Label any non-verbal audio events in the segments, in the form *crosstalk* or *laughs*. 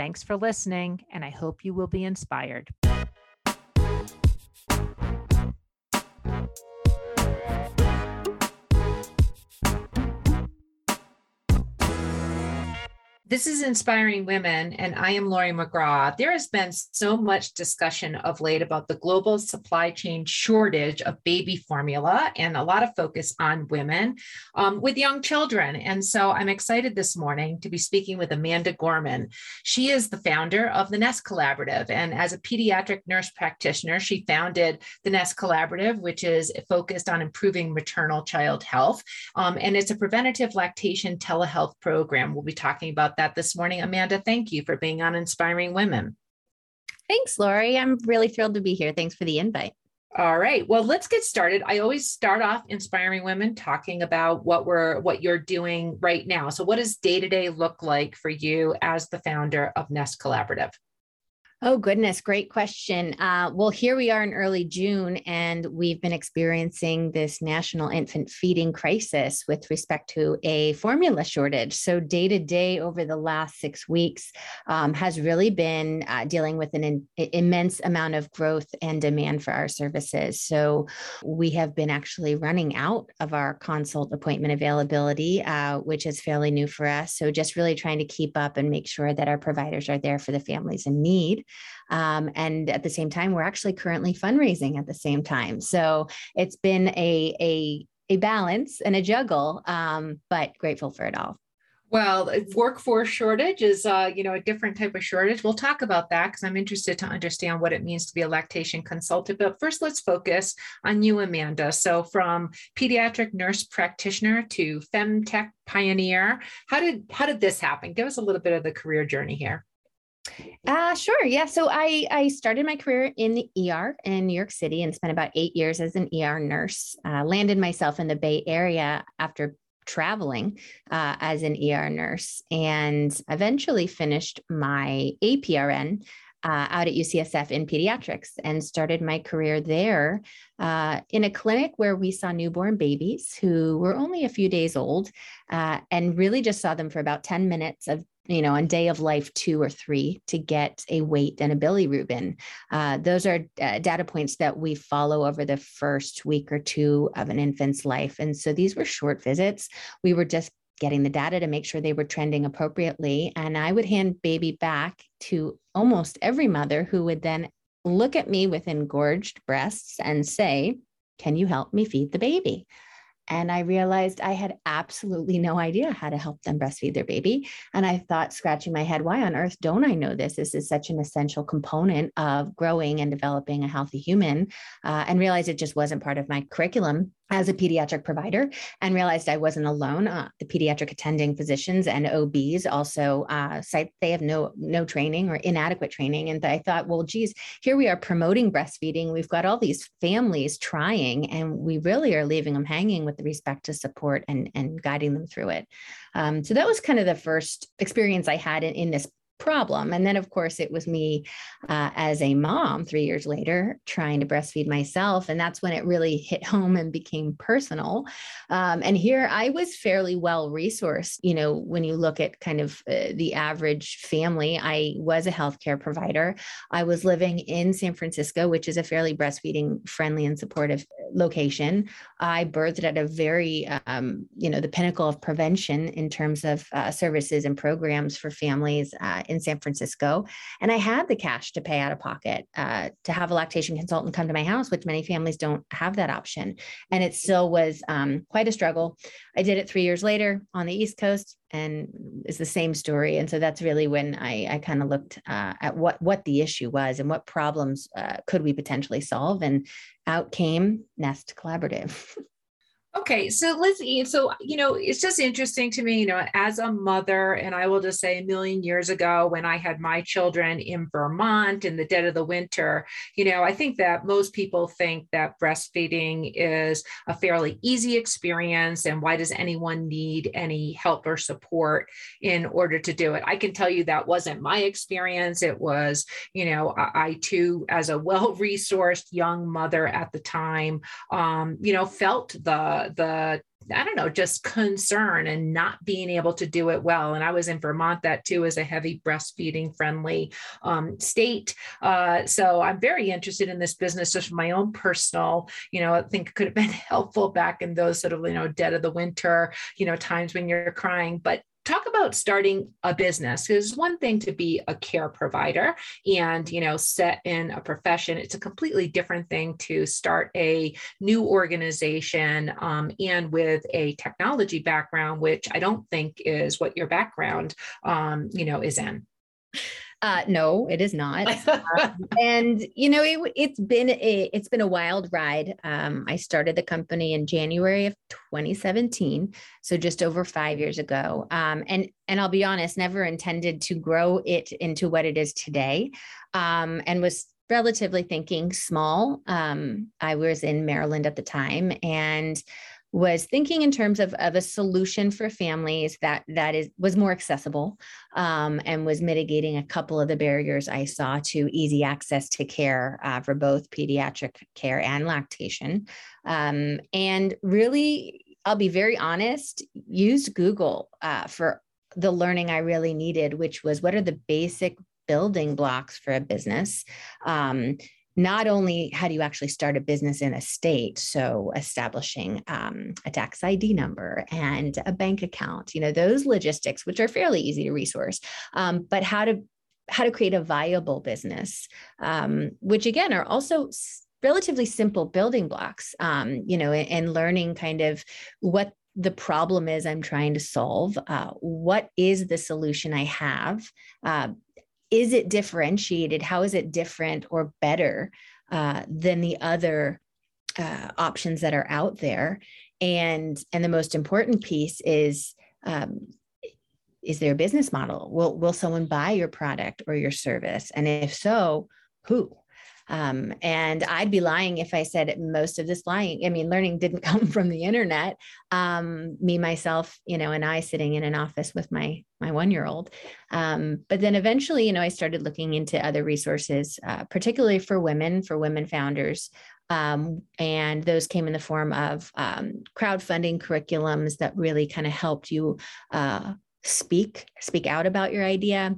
Thanks for listening, and I hope you will be inspired. This is Inspiring Women, and I am Lori McGraw. There has been so much discussion of late about the global supply chain shortage of baby formula and a lot of focus on women um, with young children. And so I'm excited this morning to be speaking with Amanda Gorman. She is the founder of the Nest Collaborative. And as a pediatric nurse practitioner, she founded the Nest Collaborative, which is focused on improving maternal child health. Um, and it's a preventative lactation telehealth program. We'll be talking about that this morning. Amanda, thank you for being on Inspiring Women. Thanks, Lori. I'm really thrilled to be here. Thanks for the invite. All right. Well, let's get started. I always start off inspiring women talking about what we're what you're doing right now. So what does day-to-day look like for you as the founder of Nest Collaborative? Oh, goodness. Great question. Uh, well, here we are in early June, and we've been experiencing this national infant feeding crisis with respect to a formula shortage. So, day to day over the last six weeks um, has really been uh, dealing with an in, immense amount of growth and demand for our services. So, we have been actually running out of our consult appointment availability, uh, which is fairly new for us. So, just really trying to keep up and make sure that our providers are there for the families in need. Um, and at the same time, we're actually currently fundraising at the same time. So it's been a, a, a balance and a juggle, um, but grateful for it all. Well, workforce shortage is, uh, you know, a different type of shortage. We'll talk about that because I'm interested to understand what it means to be a lactation consultant. But first, let's focus on you, Amanda. So, from pediatric nurse practitioner to femtech pioneer, how did how did this happen? Give us a little bit of the career journey here. Uh, sure. Yeah. So I, I started my career in the ER in New York City and spent about eight years as an ER nurse. Uh, landed myself in the Bay Area after traveling uh, as an ER nurse and eventually finished my APRN uh, out at UCSF in pediatrics and started my career there uh, in a clinic where we saw newborn babies who were only a few days old uh, and really just saw them for about 10 minutes of you know, on day of life two or three to get a weight and a bilirubin. Uh, those are uh, data points that we follow over the first week or two of an infant's life. And so these were short visits. We were just getting the data to make sure they were trending appropriately. And I would hand baby back to almost every mother who would then look at me with engorged breasts and say, Can you help me feed the baby? And I realized I had absolutely no idea how to help them breastfeed their baby. And I thought, scratching my head, why on earth don't I know this? This is such an essential component of growing and developing a healthy human. Uh, and realized it just wasn't part of my curriculum as a pediatric provider and realized I wasn't alone. Uh, the pediatric attending physicians and OBs also uh, cite they have no no training or inadequate training. And I thought, well, geez, here we are promoting breastfeeding. We've got all these families trying, and we really are leaving them hanging with respect to support and and guiding them through it. Um, so that was kind of the first experience I had in, in this problem. And then, of course, it was me uh, as a mom three years later trying to breastfeed myself. And that's when it really hit home and became personal. Um, and here I was fairly well resourced. You know, when you look at kind of uh, the average family, I was a healthcare provider. I was living in San Francisco, which is a fairly breastfeeding friendly and supportive location. I birthed at a very, um, you know, the pinnacle of prevention in terms of uh, services and programs for families uh, in San Francisco. And I had the cash to pay out of pocket uh, to have a lactation consultant come to my house, which many families don't have that option. And it still was um, quite a struggle. I did it three years later on the East Coast and it's the same story. And so that's really when I, I kind of looked uh, at what, what the issue was and what problems uh, could we potentially solve. And out came Nest Collaborative. *laughs* Okay, so let's so you know it's just interesting to me, you know, as a mother, and I will just say a million years ago when I had my children in Vermont in the dead of the winter, you know, I think that most people think that breastfeeding is a fairly easy experience, and why does anyone need any help or support in order to do it? I can tell you that wasn't my experience. It was, you know, I, too, as a well-resourced young mother at the time, um, you know, felt the the I don't know, just concern and not being able to do it well. And I was in Vermont, that too is a heavy breastfeeding friendly um, state. Uh, so I'm very interested in this business just from my own personal, you know, I think it could have been *laughs* helpful back in those sort of, you know, dead of the winter, you know, times when you're crying. But talk about starting a business it's one thing to be a care provider and you know set in a profession. It's a completely different thing to start a new organization um, and with a technology background which i don't think is what your background um, you know is in uh, no, it is not. uh, *laughs* and you know, it, has been a it's been a wild ride. Um, I started the company in January of 2017, so just over five years ago. Um, and and I'll be honest, never intended to grow it into what it is today, um, and was relatively thinking small. Um, I was in Maryland at the time, and was thinking in terms of, of a solution for families that that is was more accessible um, and was mitigating a couple of the barriers I saw to easy access to care uh, for both pediatric care and lactation. Um, and really, I'll be very honest, used Google uh, for the learning I really needed, which was what are the basic building blocks for a business. Um, not only how do you actually start a business in a state, so establishing um, a tax ID number and a bank account, you know, those logistics, which are fairly easy to resource, um, but how to how to create a viable business, um, which again are also relatively simple building blocks, um, you know, and, and learning kind of what the problem is I'm trying to solve. Uh, what is the solution I have? Uh, is it differentiated? How is it different or better uh, than the other uh, options that are out there? And and the most important piece is um, is there a business model? Will will someone buy your product or your service? And if so, who? Um, and I'd be lying if I said most of this lying, I mean, learning didn't *laughs* come from the internet. Um, me, myself, you know, and I sitting in an office with my my one year old. Um, but then eventually, you know, I started looking into other resources, uh, particularly for women, for women founders. Um, and those came in the form of um, crowdfunding curriculums that really kind of helped you uh, speak speak out about your idea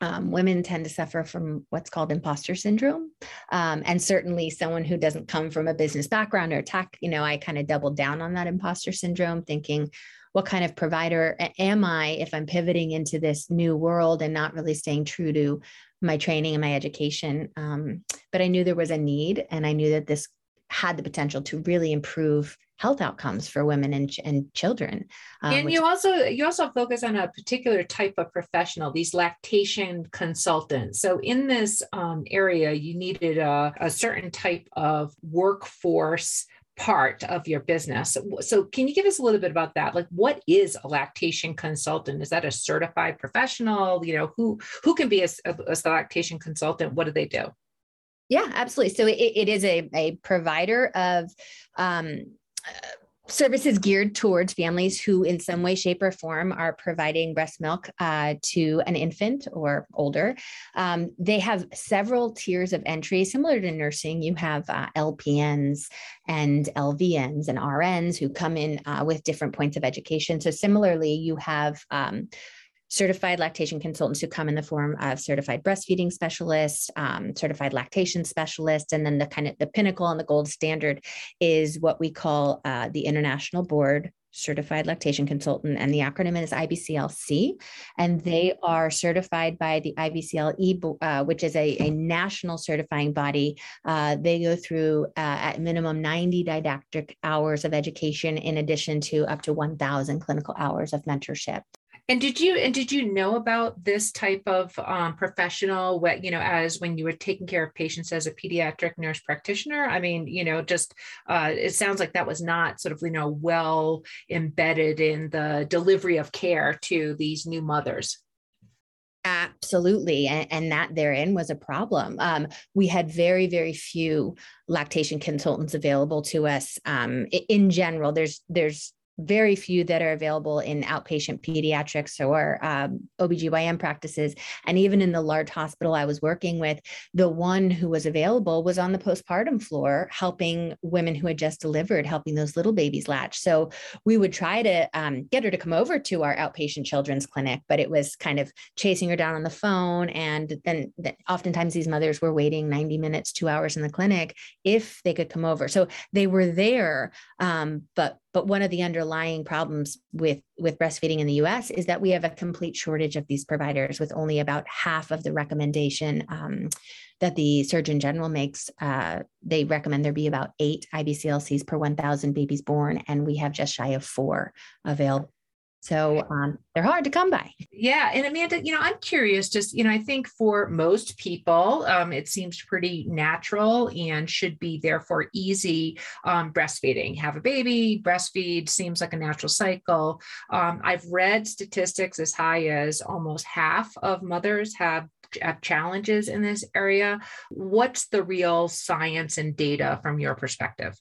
um, women tend to suffer from what's called imposter syndrome. Um, and certainly someone who doesn't come from a business background or tech, you know, I kind of doubled down on that imposter syndrome, thinking, what kind of provider am I if I'm pivoting into this new world and not really staying true to my training and my education? Um, but I knew there was a need, and I knew that this had the potential to really improve health outcomes for women and, and children. Um, and you also you also focus on a particular type of professional, these lactation consultants. So in this um, area, you needed a, a certain type of workforce part of your business. So, can you give us a little bit about that? Like, what is a lactation consultant? Is that a certified professional? You know, who who can be a, a, a lactation consultant? What do they do? Yeah, absolutely. So it, it is a, a provider of um, services geared towards families who, in some way, shape, or form, are providing breast milk uh, to an infant or older. Um, they have several tiers of entry, similar to nursing. You have uh, LPNs and LVNs and RNs who come in uh, with different points of education. So, similarly, you have um, certified lactation consultants who come in the form of certified breastfeeding specialists, um, certified lactation specialists, and then the kind of the pinnacle and the gold standard is what we call uh, the International Board Certified Lactation Consultant, and the acronym is IBCLC. And they are certified by the IBLCE, uh, which is a, a, national certifying body. Uh, they go through uh, at minimum 90 didactic hours of education, in addition to up to 1,000 clinical hours of mentorship. And did you and did you know about this type of um, professional? What you know, as when you were taking care of patients as a pediatric nurse practitioner? I mean, you know, just uh, it sounds like that was not sort of you know well embedded in the delivery of care to these new mothers. Absolutely. And, and, that therein was a problem. Um, we had very, very few lactation consultants available to us. Um, in general, there's there's very few that are available in outpatient pediatrics or um, OBGYN practices. And even in the large hospital I was working with, the one who was available was on the postpartum floor, helping women who had just delivered, helping those little babies latch. So we would try to um, get her to come over to our outpatient children's clinic, but it was kind of chasing her down on the phone. And then, then oftentimes these mothers were waiting 90 minutes, two hours in the clinic if they could come over. So they were there, um, but but one of the underlying problems with, with breastfeeding in the US is that we have a complete shortage of these providers, with only about half of the recommendation um, that the Surgeon General makes. Uh, they recommend there be about eight IBCLCs per 1,000 babies born, and we have just shy of four available so um, they're hard to come by. Yeah. And Amanda, you know, I'm curious, just, you know, I think for most people, um, it seems pretty natural and should be therefore easy um, breastfeeding. Have a baby, breastfeed seems like a natural cycle. Um, I've read statistics as high as almost half of mothers have have challenges in this area. What's the real science and data from your perspective?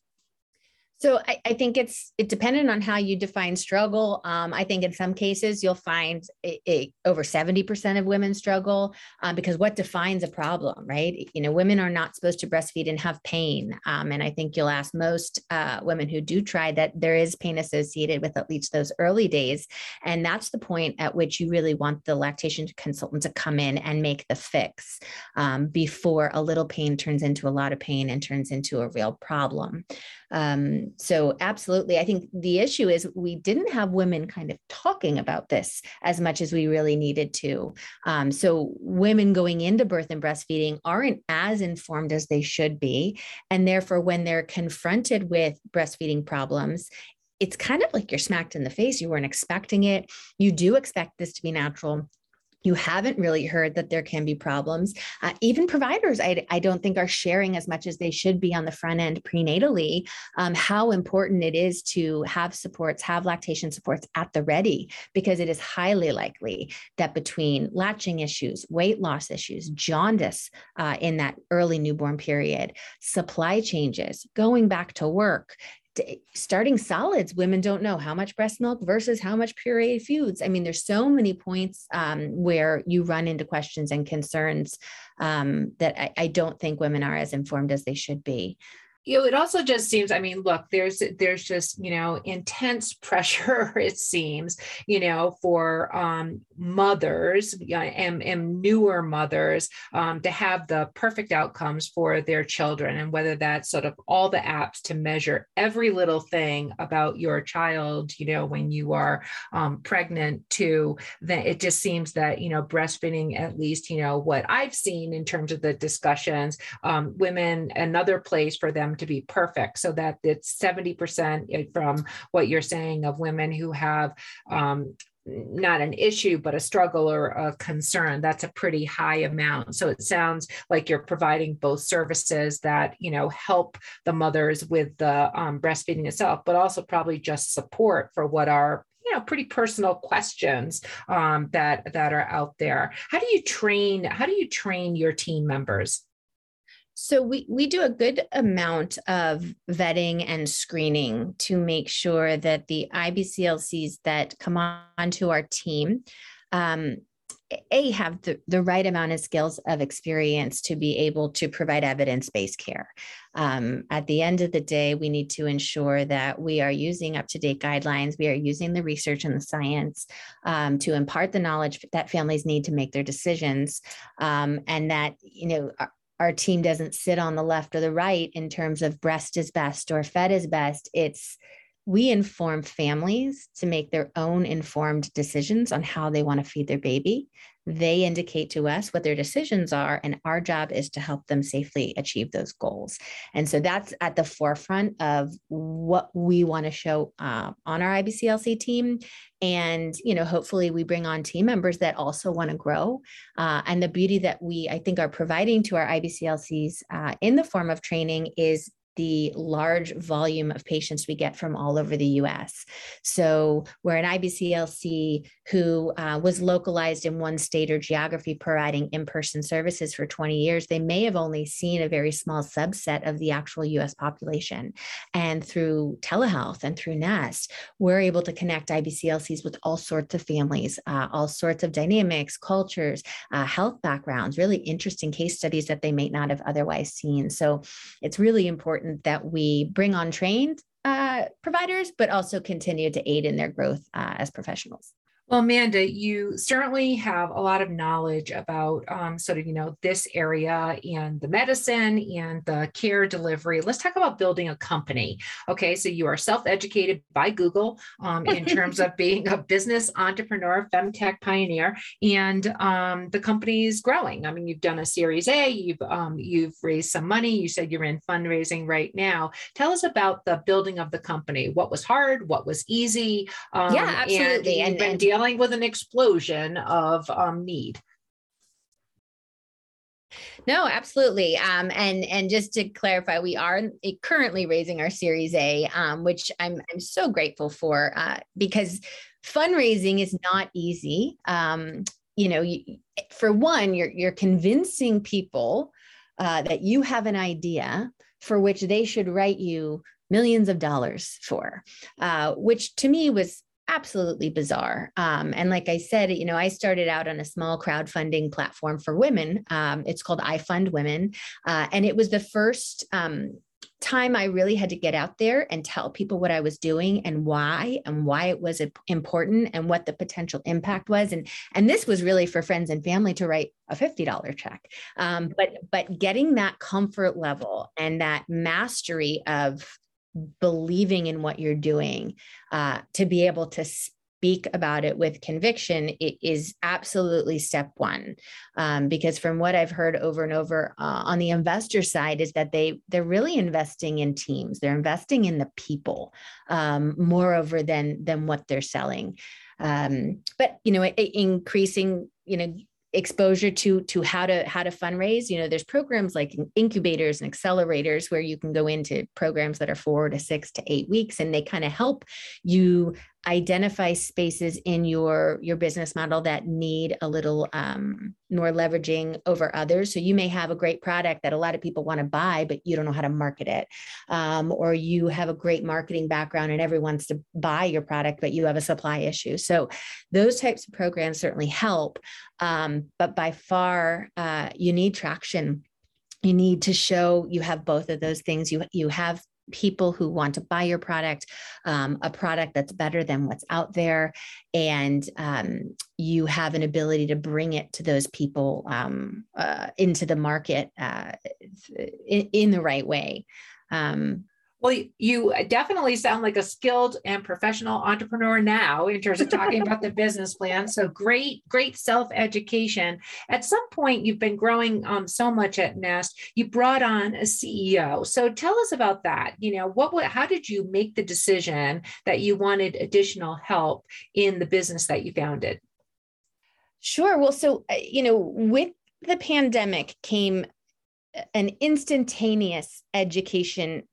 So I, I, think it's it dependent on how you define struggle. Um, I think in some cases you'll find it, it, over seventy percent of women struggle um, because what defines a problem, right? You know, women are not supposed to breastfeed and have pain, um, and I think you'll ask most uh, women who do try that there is pain associated with at least those early days, and that's the point at which you really want the lactation consultant to come in and make the fix um, before a little pain turns into a lot of pain and turns into a real problem. Um, so, absolutely. I think the issue is we didn't have women kind of talking about this as much as we really needed to. Um, so, women going into birth and breastfeeding aren't as informed as they should be. And therefore, when they're confronted with breastfeeding problems, it's kind of like you're smacked in the face. You weren't expecting it. You do expect this to be natural you haven't really heard that there can be problems. Uh, even providers, I, I, don't think, are sharing as much as they should be on the front end prenatally um, how important it is to have supports, have lactation supports at the ready, because it is highly likely that between latching issues, weight loss issues, jaundice uh, in that early newborn period, supply changes, going back to work, starting solids women don't know how much breast milk versus how much pureed foods. I mean there's so many points um, where you run into questions and concerns um, that I, I, don't think women are as informed as they should be you know, it also just seems, I mean, look, there's there's just, you know, intense *laughs* pressure, it seems, you know, for um, mothers and, and newer mothers um, to have the perfect outcomes for their children. And whether that's sort of all the apps to measure every little thing about your child, you know, when you are um, pregnant to then it just seems that, you know, breastfeeding, at least, you know, what I've seen in terms of the discussions, um, women, another place for to be perfect so that it's 70% from what you're saying of women who have um, not an issue, but a struggle or a concern. That's a pretty high amount. So it sounds like you're providing both services that you know help the mothers with the um, breastfeeding itself, but also probably just support for what are you know pretty personal questions um, that that are out there. How do you train? How do you train your team members? So we we do a good amount of vetting and screening to make sure that the IBCLCs that come on to our team um, a have the, the right amount of skills of experience to be able to provide evidence-based care. Um, at the end of the day we need to ensure that we are using up-to-date guidelines we are using the research and the science um, to impart the knowledge that families need to make their decisions um, and that you know our team doesn't sit on the left or the right in terms of breast is best or fed is best. It's we inform families to make their own informed decisions on how they want to feed their baby. They indicate to us what their decisions are, and our job is to help them safely achieve those goals. And so that's at the forefront of what we want to show uh, on our IBCLC team. And you know, hopefully, we bring on team members that also want to grow. Uh, and the beauty that we, I think, are providing to our IBCLCs uh, in the form of training is the large volume of patients we get from all over the US. So, we're an IBCLC who uh, was localized in one state or geography providing in person services for 20 years. They may have only seen a very small subset of the actual US population. And through telehealth and through Nest, we're able to connect IBCLCs with all sorts of families, uh, all sorts of dynamics, cultures, uh, health backgrounds, really interesting case studies that they may not have otherwise seen. So, it's really important important that we bring on trained uh, providers, but also continue to aid in their growth uh, as professionals. Well, Amanda, you certainly have a lot of knowledge about um, sort of, you know, this area and the medicine and the care delivery. Let's talk about building a company. Okay, so you are self-educated by Google um, in terms *laughs* of being a business entrepreneur, femtech pioneer, and um, the company is growing. I mean, you've done a Series A, you've um, you've raised some money. You said you're in fundraising right now. Tell us about the building of the company. What was hard? What was easy? Um, yeah, absolutely. And, and, and dealing with an explosion of um, need. No, absolutely. Um, and and just to clarify, we are currently raising our Series A, um, which I'm I'm so grateful for uh, because fundraising is not easy. Um, you know, you, for one, you're you're convincing people uh, that you have an idea for which they should write you millions of dollars for, uh, which to me was absolutely bizarre. Um, and like I said, you know, I started out on a small crowdfunding platform for women. Um, it's called iFundWomen. Uh, and it was the first um, time I really had to get out there and tell people what I was doing and why and why it was important and what the potential impact was. And, and this was really for friends and family to write a $50 check. Um, but, but getting that comfort level and that mastery of believing in what you're doing uh, to be able to speak about it with conviction it is absolutely step one. Um, because from what i've heard over and over uh, on the investor side is that they they're really investing in teams. They're investing in the people um, moreover than than what they're selling. Um, but you know increasing you know exposure to to how to how to fundraise. You know there's programs like incubators and accelerators where you can go into programs that are four to six to eight weeks and they kind of help you identify spaces in your your business model that need a little um, more leveraging over others. So you may have a great product that a lot of people want to buy but you don't know how to market it. Um, or you have a great marketing background and everyone wants to buy your product but you have a supply issue. So those types of programs certainly help um, but by far uh, you need traction. You need to show you have both of those things. You you have people who want to buy your product, um, a product that's better than what's out there, and um, you have an ability to bring it to those people um, uh, into the market uh, in, in, the right way. Well, you definitely sound like a skilled and professional entrepreneur now in terms of talking about the business plan. So great, great self education. At some point, you've been growing um, so much at Nest. You brought on a CEO. So tell us about that. You know, what? How did you make the decision that you wanted additional help in the business that you founded? Sure. Well, so uh, you know, with the pandemic came an instantaneous education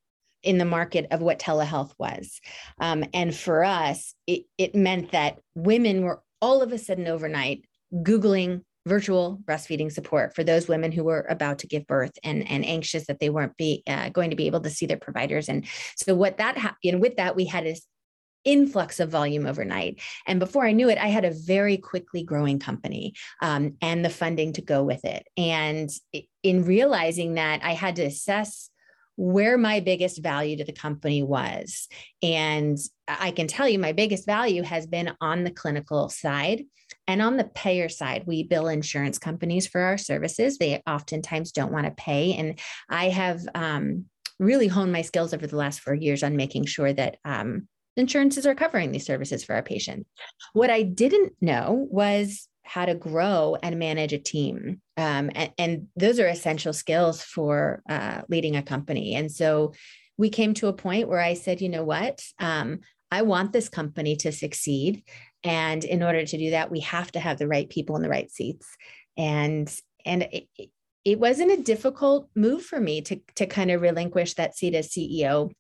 in the market of what telehealth was. Um, and for us, it, it meant that women were all of a sudden overnight Googling virtual breastfeeding support for those women who were about to give birth and, and anxious that they weren't be, uh, going to be able to see their providers. And so what that happened, with that, we had this influx of volume overnight. And before I knew it, I had a very quickly growing company um, and the funding to go with it. And in realizing that I had to assess where my biggest value to the company was. And I can tell you, my biggest value has been on the clinical side. And on the payer side, we bill insurance companies for our services. They oftentimes don't want to pay. And I have um, really honed my skills over the last four years on making sure that um, insurances are covering these services for our patients. What I didn't know was how to grow and manage a team. Um, and, and, those are essential skills for uh, leading a company. And so we came to a point where I said, you know what? Um, I want this company to succeed. And in order to do that, we have to have the right people in the right seats. And and it, it wasn't a difficult move for me to, to kind of relinquish that seat as CEO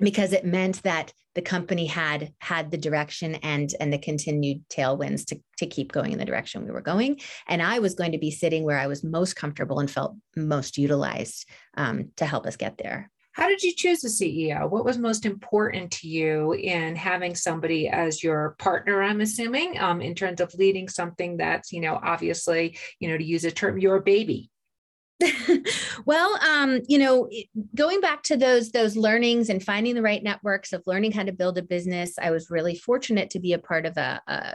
because it meant that the company had had the direction and and the continued tailwinds to, to keep going in the direction we were going. And i was going to be sitting where i was most comfortable and felt most utilized um, to help us get there. How did you choose a ceo what was most important to you in having somebody as your partner i'm assuming um, in terms of leading something that's you know obviously you know to use a term your baby *laughs* well, um, you know, going back to those those learnings and finding the right networks of learning how to build a business, I was really fortunate to be a part of a, a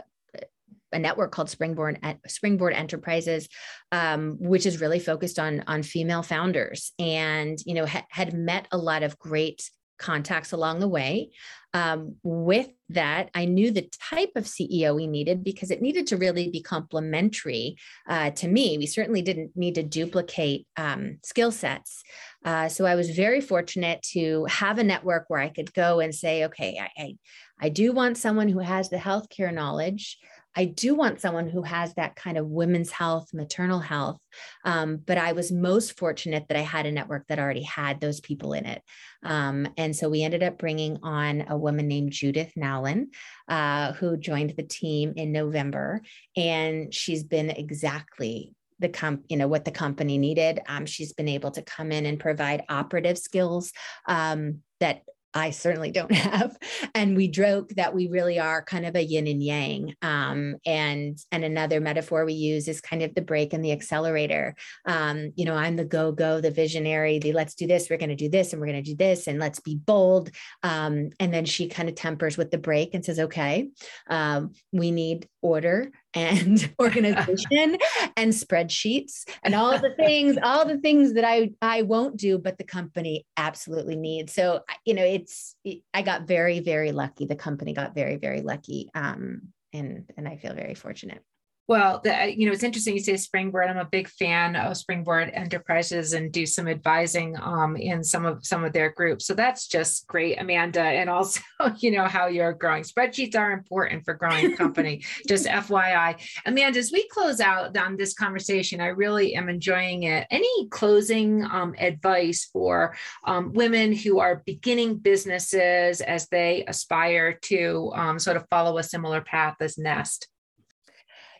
a network called Springboard Springboard Enterprises, um, which is really focused on on female founders, and you know ha- had met a lot of great contacts along the way. Um, with that, I knew the type of CEO we needed because it needed to really be complementary uh, to me. We certainly didn't need to duplicate um, skill sets. Uh, so I was very fortunate to have a network where I could go and say, okay, I, I, I do want someone who has the healthcare knowledge. I do want someone who has that kind of women's health, maternal health. Um, but I was most fortunate that I had a network that already had those people in it. Um, and so we ended up bringing on a woman named Judith Nowlin, uh, who joined the team in November. And she's been exactly the comp, you know, what the company needed. Um, she's been able to come in and provide operative skills um, that I certainly don't *laughs* have. And we joke that we really are kind of a yin and yang. Um, and and another metaphor we use is kind of the brake and the accelerator. Um, you know, I'm the go go, the visionary, the let's do this, we're going to do this, and we're going to do this, and let's be bold. Um, and then she kind of tempers with the brake and says, okay, um, we need order and *laughs* organization and spreadsheets and all the things all the things that i i won't do but the company absolutely needs so you know it's it, i got very very lucky. The company got very very lucky um and and i feel very fortunate well, the, you know, it's interesting you say Springboard. I'm a big fan of Springboard Enterprises and do some advising um, in some of some of their groups. So that's just great, Amanda. And also, *laughs* you know, how you're growing. Spreadsheets are important for growing a *laughs* company. just FYI, Amanda. As we close out on this conversation, I really am enjoying it. Any closing um, advice for um, women who are beginning businesses as they aspire to um, sort of follow a similar path as Nest?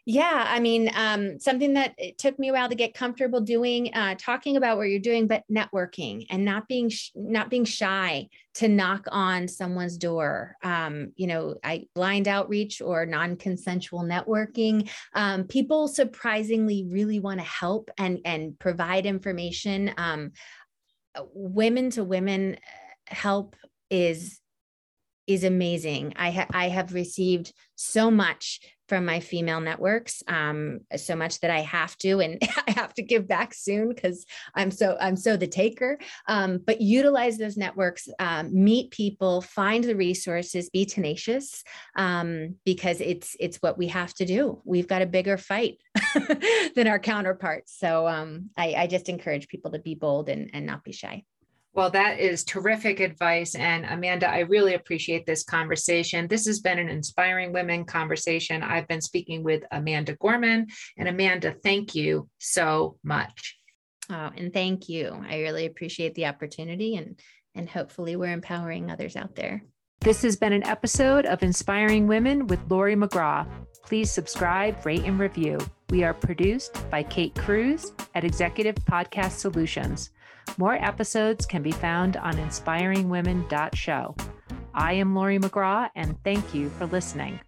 Yeah, I mean, um, something that it took me a while to get comfortable doing, uh, talking about what you're doing, but networking and not being sh- not being shy to knock on someone's door. Um, you know, I blind outreach or non-consensual networking. Um, people surprisingly really want to help and and provide information. Um, women to women help is is amazing. I ha- I have received so much from my female networks um, so much that I have to and *laughs* I have to give back soon because I'm so I'm so the taker. Um, but utilize those networks, um, meet people, find the resources, be tenacious um, because it's it's what we have to do. We've got a bigger fight *laughs* than our counterparts. So um, I, I just encourage people to be bold and, and not be shy. Well, that is terrific advice. And Amanda, I really appreciate this conversation. This has been an inspiring women conversation. I've been speaking with Amanda Gorman. And Amanda, thank you so much. Oh, and thank you. I really appreciate the opportunity and and hopefully we're empowering others out there. This has been an episode of Inspiring Women with Lori McGraw. Please subscribe, rate, and review. We are produced by Kate Cruz at Executive Podcast Solutions. More episodes can be found on inspiringwomen.show. I am Lori McGraw, and thank you for listening.